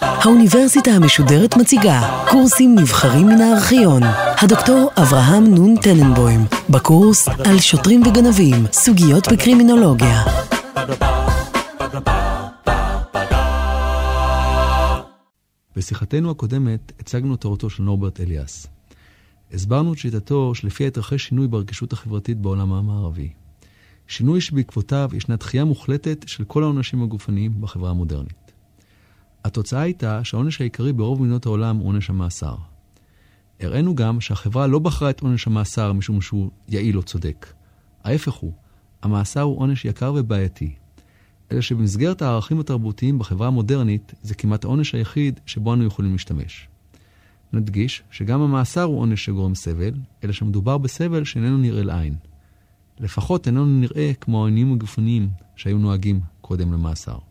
האוניברסיטה המשודרת מציגה קורסים נבחרים מן הארכיון. הדוקטור אברהם נון טננבוים, בקורס על שוטרים וגנבים, סוגיות בקרימינולוגיה. בשיחתנו הקודמת הצגנו תורתו של נורברט אליאס. הסברנו את שיטתו שלפיה התרחש שינוי ברגישות החברתית בעולם המערבי. שינוי שבעקבותיו ישנה דחייה מוחלטת של כל העונשים הגופניים בחברה המודרנית. התוצאה הייתה שהעונש העיקרי ברוב מדינות העולם הוא עונש המאסר. הראינו גם שהחברה לא בחרה את עונש המאסר משום שהוא יעיל או צודק. ההפך הוא, המאסר הוא עונש יקר ובעייתי. אלא שבמסגרת הערכים התרבותיים בחברה המודרנית, זה כמעט העונש היחיד שבו אנו יכולים להשתמש. נדגיש שגם המאסר הוא עונש שגורם סבל, אלא שמדובר בסבל שאיננו נראה לעין. לפחות איננו נראה כמו העניינים הגופניים שהיו נוהגים קודם למאסר.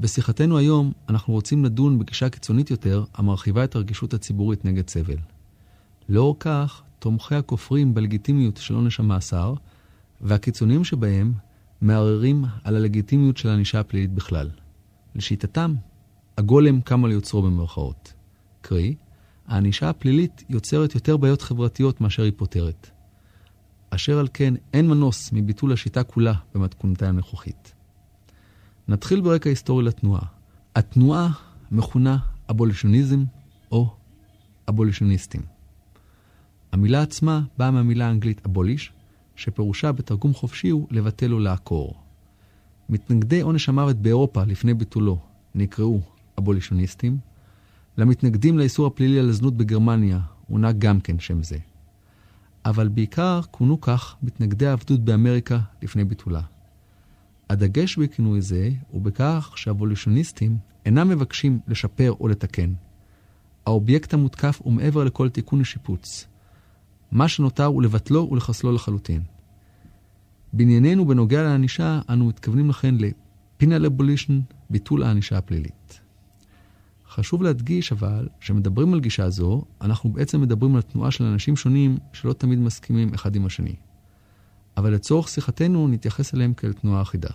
בשיחתנו היום אנחנו רוצים לדון בגישה קיצונית יותר המרחיבה את הרגישות הציבורית נגד סבל. לאור כך, תומכי הכופרים בלגיטימיות של עונש המאסר, והקיצוניים שבהם מערערים על הלגיטימיות של הענישה הפלילית בכלל. לשיטתם, הגולם קם על יוצרו במרכאות. קרי, הענישה הפלילית יוצרת יותר בעיות חברתיות מאשר היא פותרת. אשר על כן אין מנוס מביטול השיטה כולה במתכונתה הנוכחית. נתחיל ברקע היסטורי לתנועה. התנועה מכונה אבולישוניזם או אבולישוניסטים. המילה עצמה באה מהמילה האנגלית אבוליש, שפירושה בתרגום חופשי הוא לבטל או לעקור. מתנגדי עונש המוות באירופה לפני ביטולו נקראו אבולישוניסטים. למתנגדים לאיסור הפלילי על הזנות בגרמניה הונה גם כן שם זה. אבל בעיקר כונו כך מתנגדי העבדות באמריקה לפני ביטולה. הדגש בכינוי זה הוא בכך שהאבולישוניסטים אינם מבקשים לשפר או לתקן. האובייקט המותקף הוא מעבר לכל תיקון ושיפוץ. מה שנותר הוא לבטלו ולחסלו לחלוטין. בענייננו בנוגע לענישה, אנו מתכוונים לכן ל-Penal Abolition, ביטול הענישה הפלילית. חשוב להדגיש אבל, כשמדברים על גישה זו, אנחנו בעצם מדברים על תנועה של אנשים שונים שלא תמיד מסכימים אחד עם השני. אבל לצורך שיחתנו נתייחס אליהם כאל תנועה אחידה.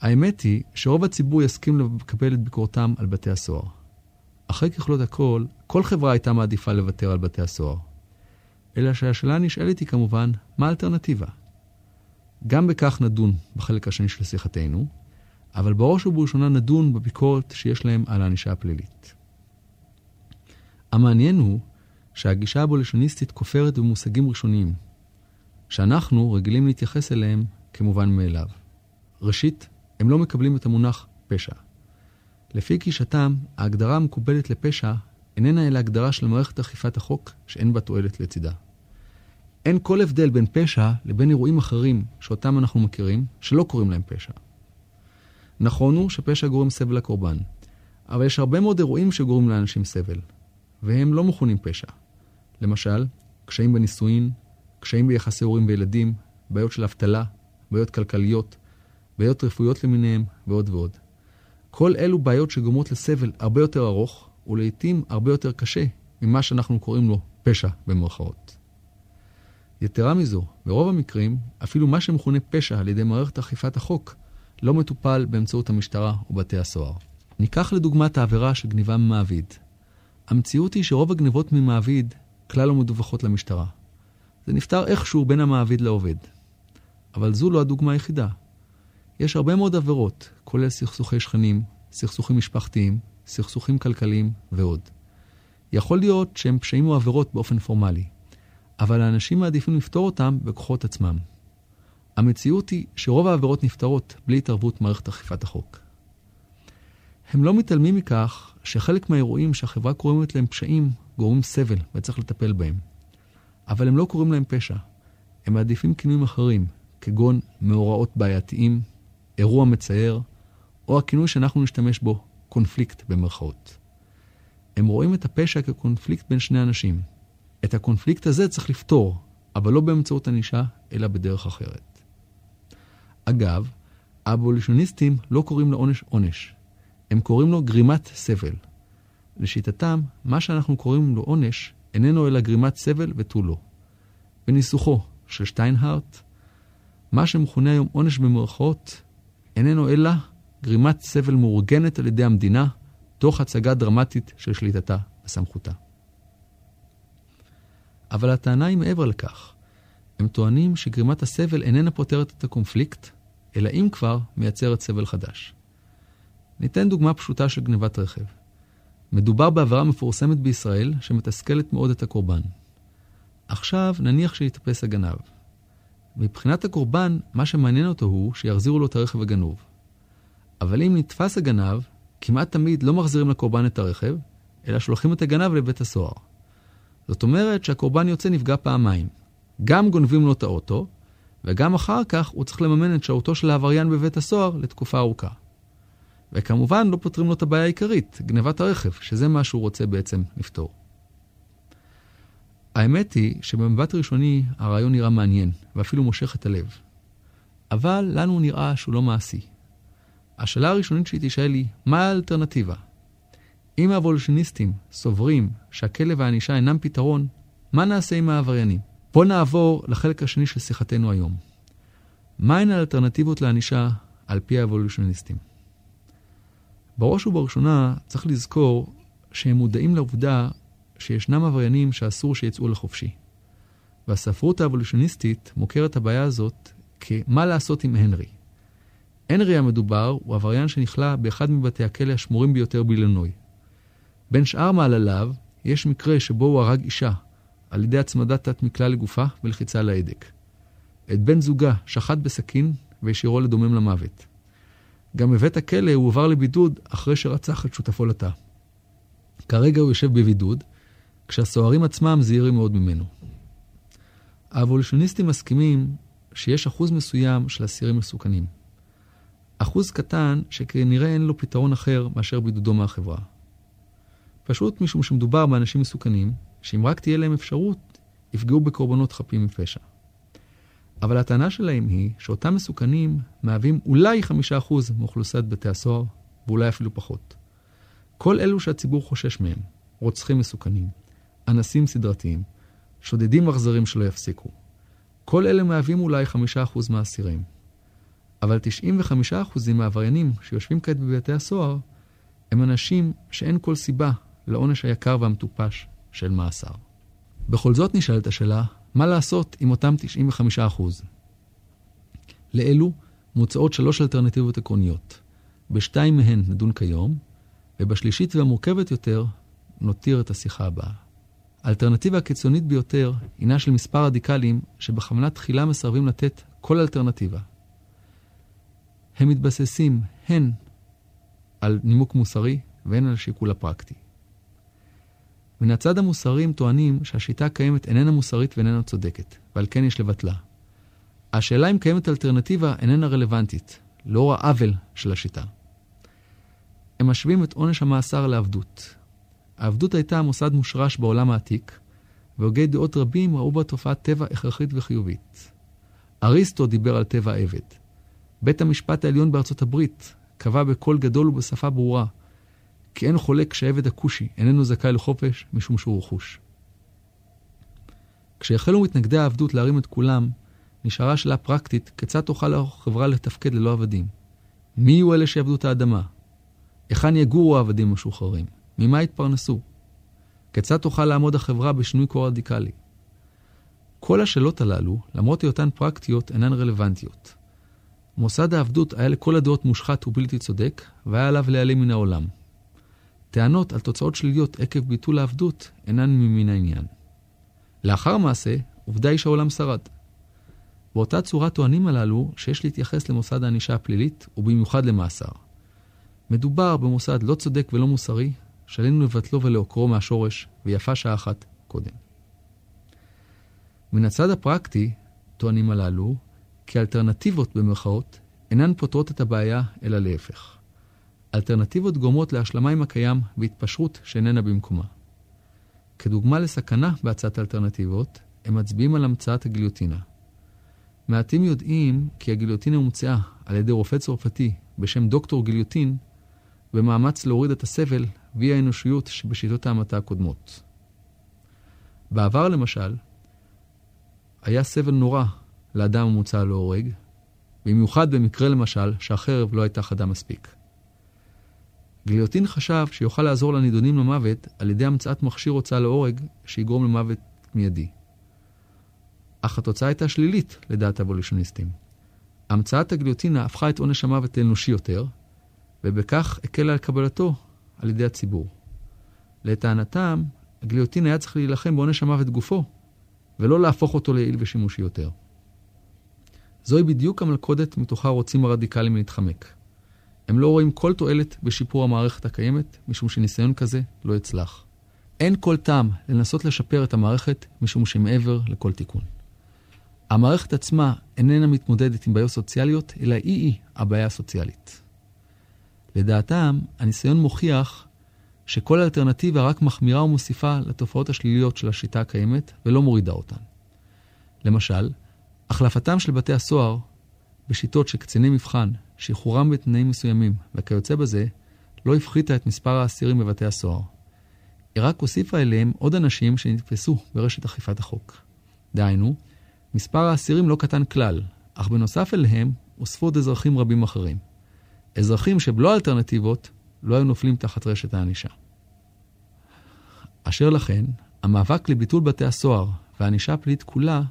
האמת היא שרוב הציבור יסכים לקבל את ביקורתם על בתי הסוהר. אחרי ככלות הכל, כל חברה הייתה מעדיפה לוותר על בתי הסוהר. אלא שהשאלה הנשאלת היא כמובן, מה האלטרנטיבה? גם בכך נדון בחלק השני של שיחתנו, אבל בראש ובראשונה נדון בביקורת שיש להם על הענישה הפלילית. המעניין הוא שהגישה הבולשניסטית כופרת במושגים ראשוניים, שאנחנו רגילים להתייחס אליהם כמובן מאליו. ראשית, הם לא מקבלים את המונח פשע. לפי גישתם, ההגדרה המקובלת לפשע איננה אלא הגדרה של מערכת אכיפת החוק שאין בה תועלת לצידה. אין כל הבדל בין פשע לבין אירועים אחרים שאותם אנחנו מכירים, שלא קוראים להם פשע. נכון הוא שפשע גורם סבל לקורבן, אבל יש הרבה מאוד אירועים שגורמים לאנשים סבל, והם לא מכונים פשע. למשל, קשיים בנישואין, קשיים ביחסי הורים וילדים, בעיות של אבטלה, בעיות כלכליות, בעיות רפואיות למיניהם, ועוד ועוד. כל אלו בעיות שגורמות לסבל הרבה יותר ארוך, ולעיתים הרבה יותר קשה ממה שאנחנו קוראים לו פשע במרכאות. יתרה מזו, ברוב המקרים, אפילו מה שמכונה פשע על ידי מערכת אכיפת החוק, לא מטופל באמצעות המשטרה ובתי הסוהר. ניקח לדוגמה את העבירה של גניבה ממעביד. המציאות היא שרוב הגניבות ממעביד כלל לא מדווחות למשטרה. זה נפתר איכשהו בין המעביד לעובד. אבל זו לא הדוגמה היחידה. יש הרבה מאוד עבירות, כולל סכסוכי שכנים, סכסוכים משפחתיים, סכסוכים כלכליים ועוד. יכול להיות שהם פשעים או עבירות באופן פורמלי, אבל האנשים מעדיפים לפתור אותם בכוחות עצמם. המציאות היא שרוב העבירות נפתרות בלי התערבות מערכת אכיפת החוק. הם לא מתעלמים מכך שחלק מהאירועים שהחברה קוראים להם פשעים גורמים סבל וצריך לטפל בהם. אבל הם לא קוראים להם פשע. הם מעדיפים כינויים אחרים, כגון מאורעות בעייתיים, אירוע מצער, או הכינוי שאנחנו נשתמש בו, קונפליקט במרכאות. הם רואים את הפשע כקונפליקט בין שני אנשים. את הקונפליקט הזה צריך לפתור, אבל לא באמצעות ענישה, אלא בדרך אחרת. אגב, האבולישוניסטים לא קוראים לעונש עונש, הם קוראים לו גרימת סבל. לשיטתם, מה שאנחנו קוראים לו עונש איננו אלא גרימת סבל ותו לא. בניסוחו של שטיינהארט, מה שמכונה היום עונש במרכאות איננו אלא גרימת סבל מאורגנת על ידי המדינה, תוך הצגה דרמטית של שליטתה וסמכותה. אבל הטענה היא מעבר לכך. הם טוענים שגרימת הסבל איננה פותרת את הקונפליקט, אלא אם כבר מייצרת סבל חדש. ניתן דוגמה פשוטה של גנבת רכב. מדובר בעבירה מפורסמת בישראל שמתסכלת מאוד את הקורבן. עכשיו נניח שיתאפס הגנב. מבחינת הקורבן, מה שמעניין אותו הוא שיחזירו לו את הרכב הגנוב. אבל אם נתפס הגנב, כמעט תמיד לא מחזירים לקורבן את הרכב, אלא שולחים את הגנב לבית הסוהר. זאת אומרת שהקורבן יוצא נפגע פעמיים. גם גונבים לו את האוטו, וגם אחר כך הוא צריך לממן את שהותו של העבריין בבית הסוהר לתקופה ארוכה. וכמובן לא פותרים לו את הבעיה העיקרית, גנבת הרכב, שזה מה שהוא רוצה בעצם לפתור. האמת היא שבמבט ראשוני הרעיון נראה מעניין, ואפילו מושך את הלב. אבל לנו נראה שהוא לא מעשי. השאלה הראשונית שהיא תשאל היא, מה האלטרנטיבה? אם האבולושיניסטים סוברים שהכלא והענישה אינם פתרון, מה נעשה עם העבריינים? בואו נעבור לחלק השני של שיחתנו היום. מהן האלטרנטיבות לענישה על פי האבולושיוניסטים? בראש ובראשונה צריך לזכור שהם מודעים לעובדה שישנם עבריינים שאסור שיצאו לחופשי. והספרות האבולושיוניסטית מוכרת הבעיה הזאת כמה לעשות עם הנרי. הנרי המדובר הוא עבריין שנכלא באחד מבתי הכלא השמורים ביותר באילינוי. בין שאר מעלליו, יש מקרה שבו הוא הרג אישה על ידי הצמדת תת מקלע לגופה ולחיצה להדק. את בן זוגה שחט בסכין והשאירו לדומם למוות. גם בבית הכלא הוא עבר לבידוד אחרי שרצח את שותפו לתא. כרגע הוא יושב בבידוד, כשהסוהרים עצמם זהירים מאוד ממנו. האבולוציוניסטים מסכימים שיש אחוז מסוים של אסירים מסוכנים. אחוז קטן שכנראה אין לו פתרון אחר מאשר בידודו מהחברה. פשוט משום שמדובר באנשים מסוכנים, שאם רק תהיה להם אפשרות, יפגעו בקורבנות חפים מפשע. אבל הטענה שלהם היא שאותם מסוכנים מהווים אולי חמישה אחוז מאוכלוסיית בתי הסוהר, ואולי אפילו פחות. כל אלו שהציבור חושש מהם, רוצחים מסוכנים, אנסים סדרתיים, שודדים אכזרים שלא יפסיקו. כל אלה מהווים אולי חמישה אחוז מהאסירים. אבל 95% מהעבריינים שיושבים כעת בבתי הסוהר הם אנשים שאין כל סיבה לעונש היקר והמטופש של מאסר. בכל זאת נשאלת השאלה, מה לעשות עם אותם 95%? לאלו מוצעות שלוש אלטרנטיבות עקרוניות. בשתיים מהן נדון כיום, ובשלישית והמורכבת יותר נותיר את השיחה הבאה. האלטרנטיבה הקיצונית ביותר הינה של מספר רדיקלים שבכוונה תחילה מסרבים לתת כל אלטרנטיבה. הם מתבססים הן על נימוק מוסרי והן על השיקול הפרקטי. מן הצד המוסרי הם טוענים שהשיטה הקיימת איננה מוסרית ואיננה צודקת, ועל כן יש לבטלה. השאלה אם קיימת אלטרנטיבה איננה רלוונטית, לאור העוול של השיטה. הם משווים את עונש המאסר לעבדות. העבדות הייתה מוסד מושרש בעולם העתיק, והוגי דעות רבים ראו בה תופעת טבע הכרחית וחיובית. אריסטו דיבר על טבע עבד. בית המשפט העליון בארצות הברית קבע בקול גדול ובשפה ברורה כי אין חולק שהעבד הכושי איננו זכאי לחופש משום שהוא רכוש. כשהחלו מתנגדי העבדות להרים את כולם, נשארה שאלה פרקטית כיצד תוכל החברה לתפקד ללא עבדים. מי יהיו אלה שיעבדו את האדמה? היכן יגורו העבדים המשוחררים? ממה יתפרנסו? כיצד תוכל לעמוד החברה בשינוי כה רדיקלי? כל השאלות הללו, למרות היותן פרקטיות, אינן רלוונטיות. מוסד העבדות היה לכל הדעות מושחת ובלתי צודק, והיה עליו להיעלם מן העולם. טענות על תוצאות שליליות עקב ביטול העבדות אינן ממין העניין. לאחר מעשה, עובדה היא שהעולם שרד. באותה צורה טוענים הללו שיש להתייחס למוסד הענישה הפלילית, ובמיוחד למאסר. מדובר במוסד לא צודק ולא מוסרי, שעלינו לבטלו ולעוקרו מהשורש, ויפה שעה אחת קודם. מן הצד הפרקטי, טוענים הללו, כי האלטרנטיבות במרכאות אינן פותרות את הבעיה, אלא להפך. אלטרנטיבות גורמות להשלמה עם הקיים והתפשרות שאיננה במקומה. כדוגמה לסכנה בהצעת אלטרנטיבות, הם מצביעים על המצאת הגיליוטינה. מעטים יודעים כי הגיליוטינה הומצאה על ידי רופא צרפתי בשם דוקטור גיליוטין, במאמץ להוריד את הסבל ואי האנושיות שבשיטות ההמתה הקודמות. בעבר, למשל, היה סבל נורא לאדם המוצא להורג, במיוחד במקרה למשל שהחרב לא הייתה חדה מספיק. גליוטין חשב שיוכל לעזור לנידונים למוות על ידי המצאת מכשיר הוצאה להורג שיגרום למוות מיידי. אך התוצאה הייתה שלילית לדעת האבוליושיוניסטים. המצאת הגליוטינה הפכה את עונש המוות לאנושי יותר, ובכך הקלה על קבלתו על ידי הציבור. לטענתם, הגליוטין היה צריך להילחם בעונש המוות גופו, ולא להפוך אותו ליעיל ושימושי יותר. זוהי בדיוק המלכודת מתוכה רוצים הרדיקלים להתחמק. הם לא רואים כל תועלת בשיפור המערכת הקיימת, משום שניסיון כזה לא יצלח. אין כל טעם לנסות לשפר את המערכת, משום שמעבר לכל תיקון. המערכת עצמה איננה מתמודדת עם בעיות סוציאליות, אלא היא-היא הבעיה הסוציאלית. לדעתם, הניסיון מוכיח שכל אלטרנטיבה רק מחמירה ומוסיפה לתופעות השליליות של השיטה הקיימת, ולא מורידה אותן. למשל, החלפתם של בתי הסוהר בשיטות של קציני מבחן, שחרורם בתנאים מסוימים וכיוצא בזה, לא הפחיתה את מספר האסירים בבתי הסוהר. היא רק הוסיפה אליהם עוד אנשים שנתפסו ברשת אכיפת החוק. דהיינו, מספר האסירים לא קטן כלל, אך בנוסף אליהם הוספו עוד אזרחים רבים אחרים. אזרחים שבלא אלטרנטיבות לא היו נופלים תחת רשת הענישה. אשר לכן, המאבק לביטול בתי הסוהר והענישה הפלילית כולה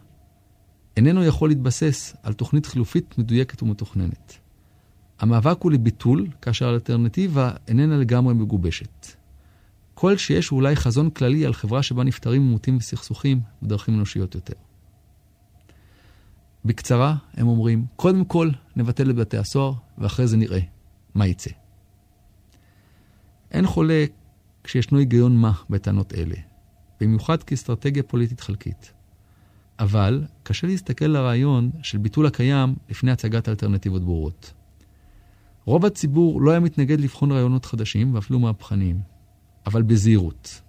איננו יכול להתבסס על תוכנית חלופית מדויקת ומתוכננת. המאבק הוא לביטול, כאשר האלטרנטיבה איננה לגמרי מגובשת. כל שיש הוא אולי חזון כללי על חברה שבה נפתרים עימותים וסכסוכים בדרכים אנושיות יותר. בקצרה, הם אומרים, קודם כל נבטל את בתי הסוהר, ואחרי זה נראה מה יצא. אין חולק כשישנו היגיון מה בטענות אלה, במיוחד כאסטרטגיה פוליטית חלקית. אבל קשה להסתכל לרעיון של ביטול הקיים לפני הצגת אלטרנטיבות ברורות. רוב הציבור לא היה מתנגד לבחון רעיונות חדשים ואפילו מהפכניים, אבל בזהירות.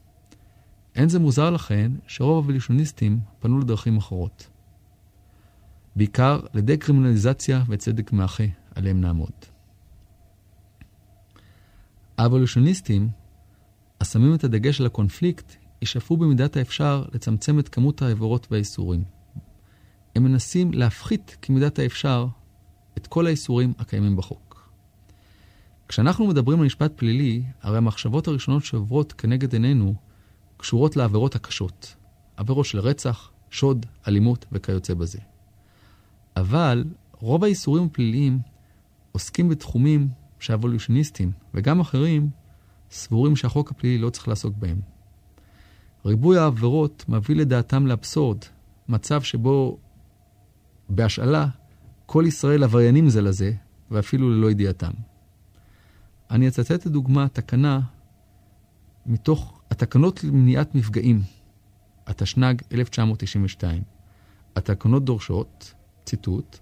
אין זה מוזר לכן שרוב הוולישוניסטים פנו לדרכים אחרות. בעיקר לדקרימינליזציה וצדק מאחה עליהם נעמוד. האבולוציוניסטים, השמים את הדגש על הקונפליקט, ישאפו במידת האפשר לצמצם את כמות העבירות והאיסורים. הם מנסים להפחית כמידת האפשר את כל האיסורים הקיימים בחוק. כשאנחנו מדברים על משפט פלילי, הרי המחשבות הראשונות שעוברות כנגד עינינו קשורות לעבירות הקשות. עבירות של רצח, שוד, אלימות וכיוצא בזה. אבל רוב האיסורים הפליליים עוסקים בתחומים שהאבולוציוניסטים וגם אחרים סבורים שהחוק הפלילי לא צריך לעסוק בהם. ריבוי העבירות מביא לדעתם לאבסורד, מצב שבו בהשאלה כל ישראל עבריינים זה לזה, ואפילו ללא ידיעתם. אני אצטט לדוגמה תקנה מתוך התקנות למניעת מפגעים, התשנ"ג 1992. התקנות דורשות, ציטוט,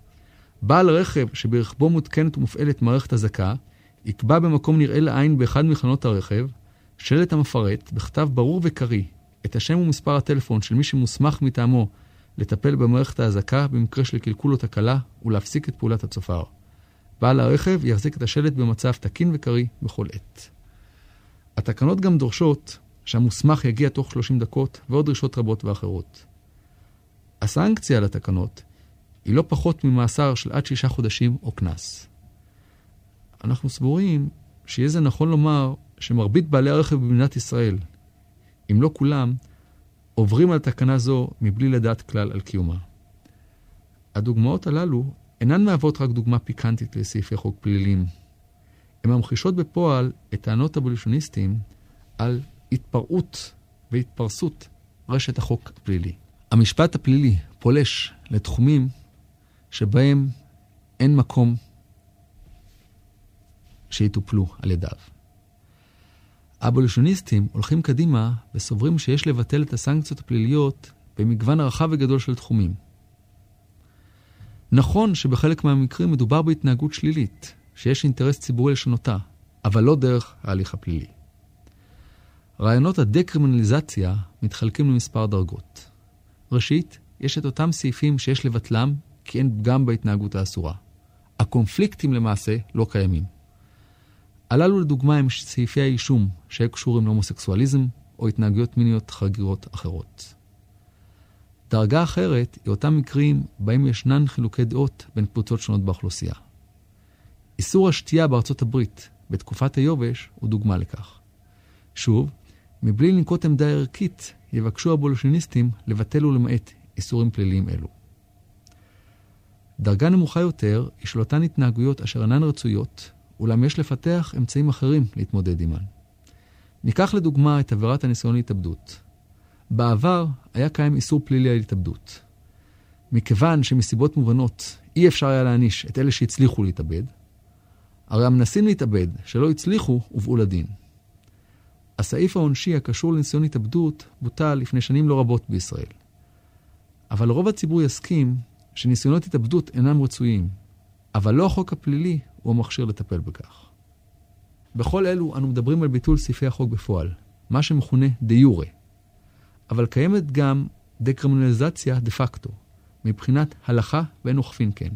בעל רכב שברכבו מותקנת ומופעלת מערכת אזעקה, יקבע במקום נראה לעין באחד מחנות הרכב, שלט המפרט, בכתב ברור וקריא, את השם ומספר הטלפון של מי שמוסמך מטעמו לטפל במערכת האזעקה במקרה של קלקול או תקלה ולהפסיק את פעולת הצופר. בעל הרכב יחזיק את השלט במצב תקין וקריא בכל עת. התקנות גם דורשות שהמוסמך יגיע תוך 30 דקות ועוד דרישות רבות ואחרות. הסנקציה לתקנות היא לא פחות ממאסר של עד שישה חודשים או קנס. אנחנו סבורים שיהיה זה נכון לומר שמרבית בעלי הרכב במדינת ישראל, אם לא כולם, עוברים על תקנה זו מבלי לדעת כלל על קיומה. הדוגמאות הללו אינן מהוות רק דוגמה פיקנטית לסעיפי חוק פליליים. הן ממחישות בפועל את טענות הבולישוניסטים על התפרעות והתפרסות רשת החוק הפלילי. המשפט הפלילי פולש לתחומים שבהם אין מקום שיטופלו על ידיו. האבולוציוניסטים הולכים קדימה וסוברים שיש לבטל את הסנקציות הפליליות במגוון רחב וגדול של תחומים. נכון שבחלק מהמקרים מדובר בהתנהגות שלילית, שיש אינטרס ציבורי לשנותה, אבל לא דרך ההליך הפלילי. רעיונות הדקרימינליזציה מתחלקים למספר דרגות. ראשית, יש את אותם סעיפים שיש לבטלם כי אין פגם בהתנהגות האסורה. הקונפליקטים למעשה לא קיימים. הללו לדוגמה הם סעיפי האישום שהיו קשורים להומוסקסואליזם או התנהגויות מיניות חגירות אחרות. דרגה אחרת היא אותם מקרים בהם ישנן חילוקי דעות בין קבוצות שונות באוכלוסייה. איסור השתייה בארצות הברית בתקופת היובש הוא דוגמה לכך. שוב, מבלי לנקוט עמדה ערכית, יבקשו הבולשניסטים לבטל ולמעט איסורים פליליים אלו. דרגה נמוכה יותר היא של אותן התנהגויות אשר אינן רצויות, אולם יש לפתח אמצעים אחרים להתמודד עימן. ניקח לדוגמה את עבירת הניסיון להתאבדות. בעבר היה קיים איסור פלילי על התאבדות. מכיוון שמסיבות מובנות אי אפשר היה להעניש את אלה שהצליחו להתאבד, הרי המנסים להתאבד שלא הצליחו הובאו לדין. הסעיף העונשי הקשור לניסיון התאבדות בוטל לפני שנים לא רבות בישראל. אבל רוב הציבור יסכים שניסיונות התאבדות אינם רצויים, אבל לא החוק הפלילי הוא המכשיר לטפל בכך. בכל אלו אנו מדברים על ביטול סעיפי החוק בפועל, מה שמכונה דה יורה. אבל קיימת גם דקרימינליזציה דה פקטו, מבחינת הלכה ואין אוכפין כן.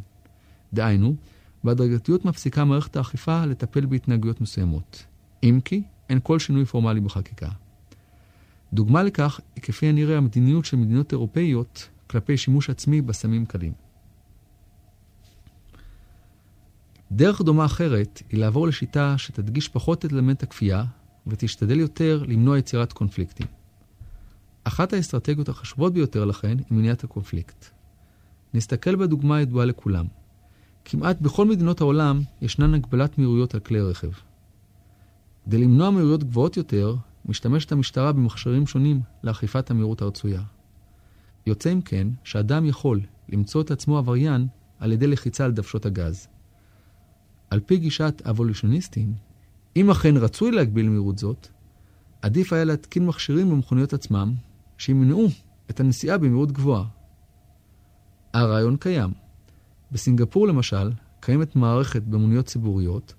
דהיינו, בהדרגתיות מפסיקה מערכת האכיפה לטפל בהתנהגויות מסוימות. אם כי, אין כל שינוי פורמלי בחקיקה. דוגמה לכך היא כפי הנראה המדיניות של מדינות אירופאיות כלפי שימוש עצמי בסמים קלים. דרך דומה אחרת היא לעבור לשיטה שתדגיש פחות את אלמנט הכפייה ותשתדל יותר למנוע יצירת קונפליקטים. אחת האסטרטגיות החשובות ביותר לכן היא מניעת הקונפליקט. נסתכל בדוגמה הידועה לכולם. כמעט בכל מדינות העולם ישנן הגבלת מהירויות על כלי רכב. כדי למנוע מהירויות גבוהות יותר, משתמשת המשטרה במכשירים שונים לאכיפת המהירות הרצויה. יוצא אם כן שאדם יכול למצוא את עצמו עבריין על ידי לחיצה על דוושות הגז. על פי גישת אבולוציוניסטים, אם אכן רצוי להגביל מהירות זאת, עדיף היה להתקין מכשירים במכוניות עצמם, שימנעו את הנסיעה במהירות גבוהה. הרעיון קיים. בסינגפור למשל, קיימת מערכת במוניות ציבוריות,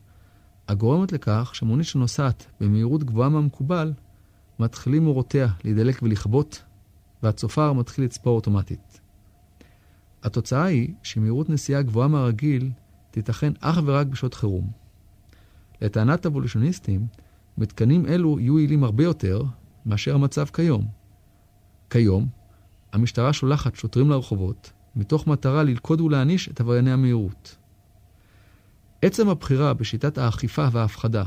הגורמת לכך שמונית שנוסעת במהירות גבוהה מהמקובל, מתחילים אורותיה להידלק ולכבות, והצופר מתחיל לצפור אוטומטית. התוצאה היא שמהירות נסיעה גבוהה מהרגיל תיתכן אך ורק בשעות חירום. לטענת אבולוציוניסטים, מתקנים אלו יהיו יעילים הרבה יותר מאשר המצב כיום. כיום, המשטרה שולחת שוטרים לרחובות, מתוך מטרה ללכוד ולהעניש את עברייני המהירות. עצם הבחירה בשיטת האכיפה וההפחדה,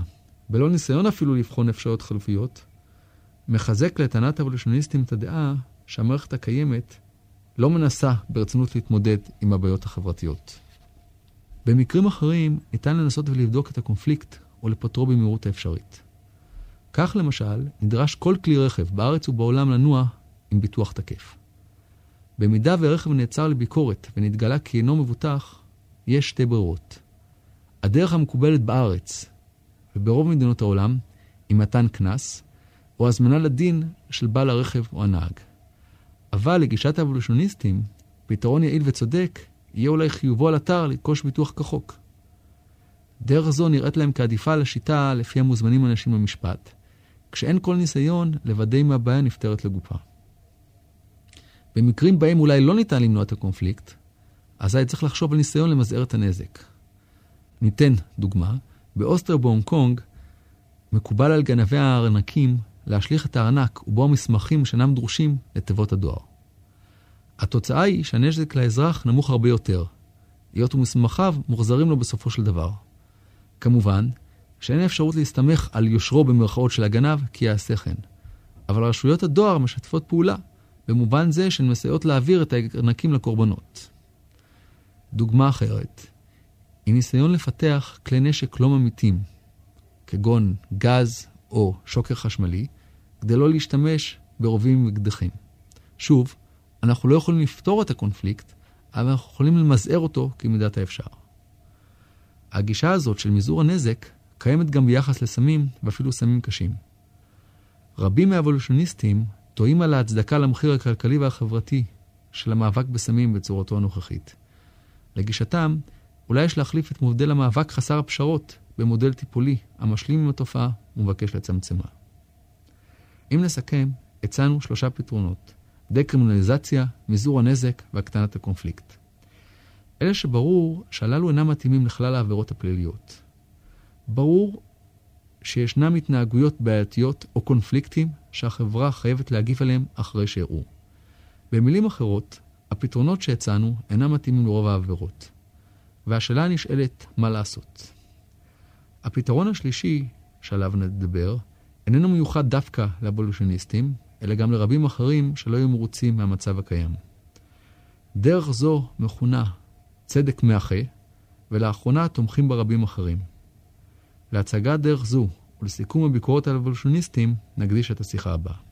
בלא ניסיון אפילו לבחון אפשרויות חלופיות, מחזק לטענת האבולוציוניסטים את הדעה שהמערכת הקיימת לא מנסה ברצינות להתמודד עם הבעיות החברתיות. במקרים אחרים ניתן לנסות ולבדוק את הקונפליקט או לפתרו במהירות האפשרית. כך למשל, נדרש כל כלי רכב בארץ ובעולם לנוע עם ביטוח תקף. במידה ורכב נעצר לביקורת ונתגלה כי אינו מבוטח, יש שתי ברירות. הדרך המקובלת בארץ וברוב מדינות העולם היא מתן קנס או הזמנה לדין של בעל הרכב או הנהג. אבל לגישת האבולוציוניסטים, פתרון יעיל וצודק יהיה אולי חיובו על אתר לרכוש ביטוח כחוק. דרך זו נראית להם כעדיפה לשיטה לפי המוזמנים אנשים במשפט, כשאין כל ניסיון לוודא אם הבעיה נפתרת לגופה. במקרים בהם אולי לא ניתן למנוע את הקונפליקט, אזי צריך לחשוב על ניסיון למזער את הנזק. ניתן דוגמה, באוסטר בהונג קונג מקובל על גנבי הארנקים להשליך את הארנק ובו המסמכים שאינם דרושים לתיבות הדואר. התוצאה היא שהנזק לאזרח נמוך הרבה יותר, היות ומסמכיו מוחזרים לו בסופו של דבר. כמובן, שאין אפשרות להסתמך על יושרו במרכאות של הגנב, כי יעשה כן. אבל רשויות הדואר משתפות פעולה, במובן זה שהן מסייעות להעביר את הארנקים לקורבנות. דוגמה אחרת, היא ניסיון לפתח כלי נשק לא ממיתים, כגון גז או שוקר חשמלי, כדי לא להשתמש ברובים ואקדחים. שוב, אנחנו לא יכולים לפתור את הקונפליקט, אבל אנחנו יכולים למזער אותו כמידת האפשר. הגישה הזאת של מזעור הנזק קיימת גם ביחס לסמים, ואפילו סמים קשים. רבים מהאבולוציוניסטים טועים על ההצדקה למחיר הכלכלי והחברתי של המאבק בסמים בצורתו הנוכחית. לגישתם, אולי יש להחליף את מודל המאבק חסר הפשרות במודל טיפולי המשלים עם התופעה ומבקש לצמצמה. אם נסכם, הצענו שלושה פתרונות דקרימינליזציה, מזעור הנזק והקטנת הקונפליקט. אלה שברור שהללו אינם מתאימים לכלל העבירות הפליליות. ברור שישנם התנהגויות בעייתיות או קונפליקטים שהחברה חייבת להגיב עליהם אחרי שאירעו. במילים אחרות, הפתרונות שהצענו אינם מתאימים לרוב העבירות. והשאלה הנשאלת, מה לעשות? הפתרון השלישי שעליו נדבר, איננו מיוחד דווקא לאבולוציוניסטים, אלא גם לרבים אחרים שלא יהיו מרוצים מהמצב הקיים. דרך זו מכונה צדק מאחה, ולאחרונה תומכים בה רבים אחרים. להצגת דרך זו ולסיכום הביקורות על אבולוציוניסטים נקדיש את השיחה הבאה.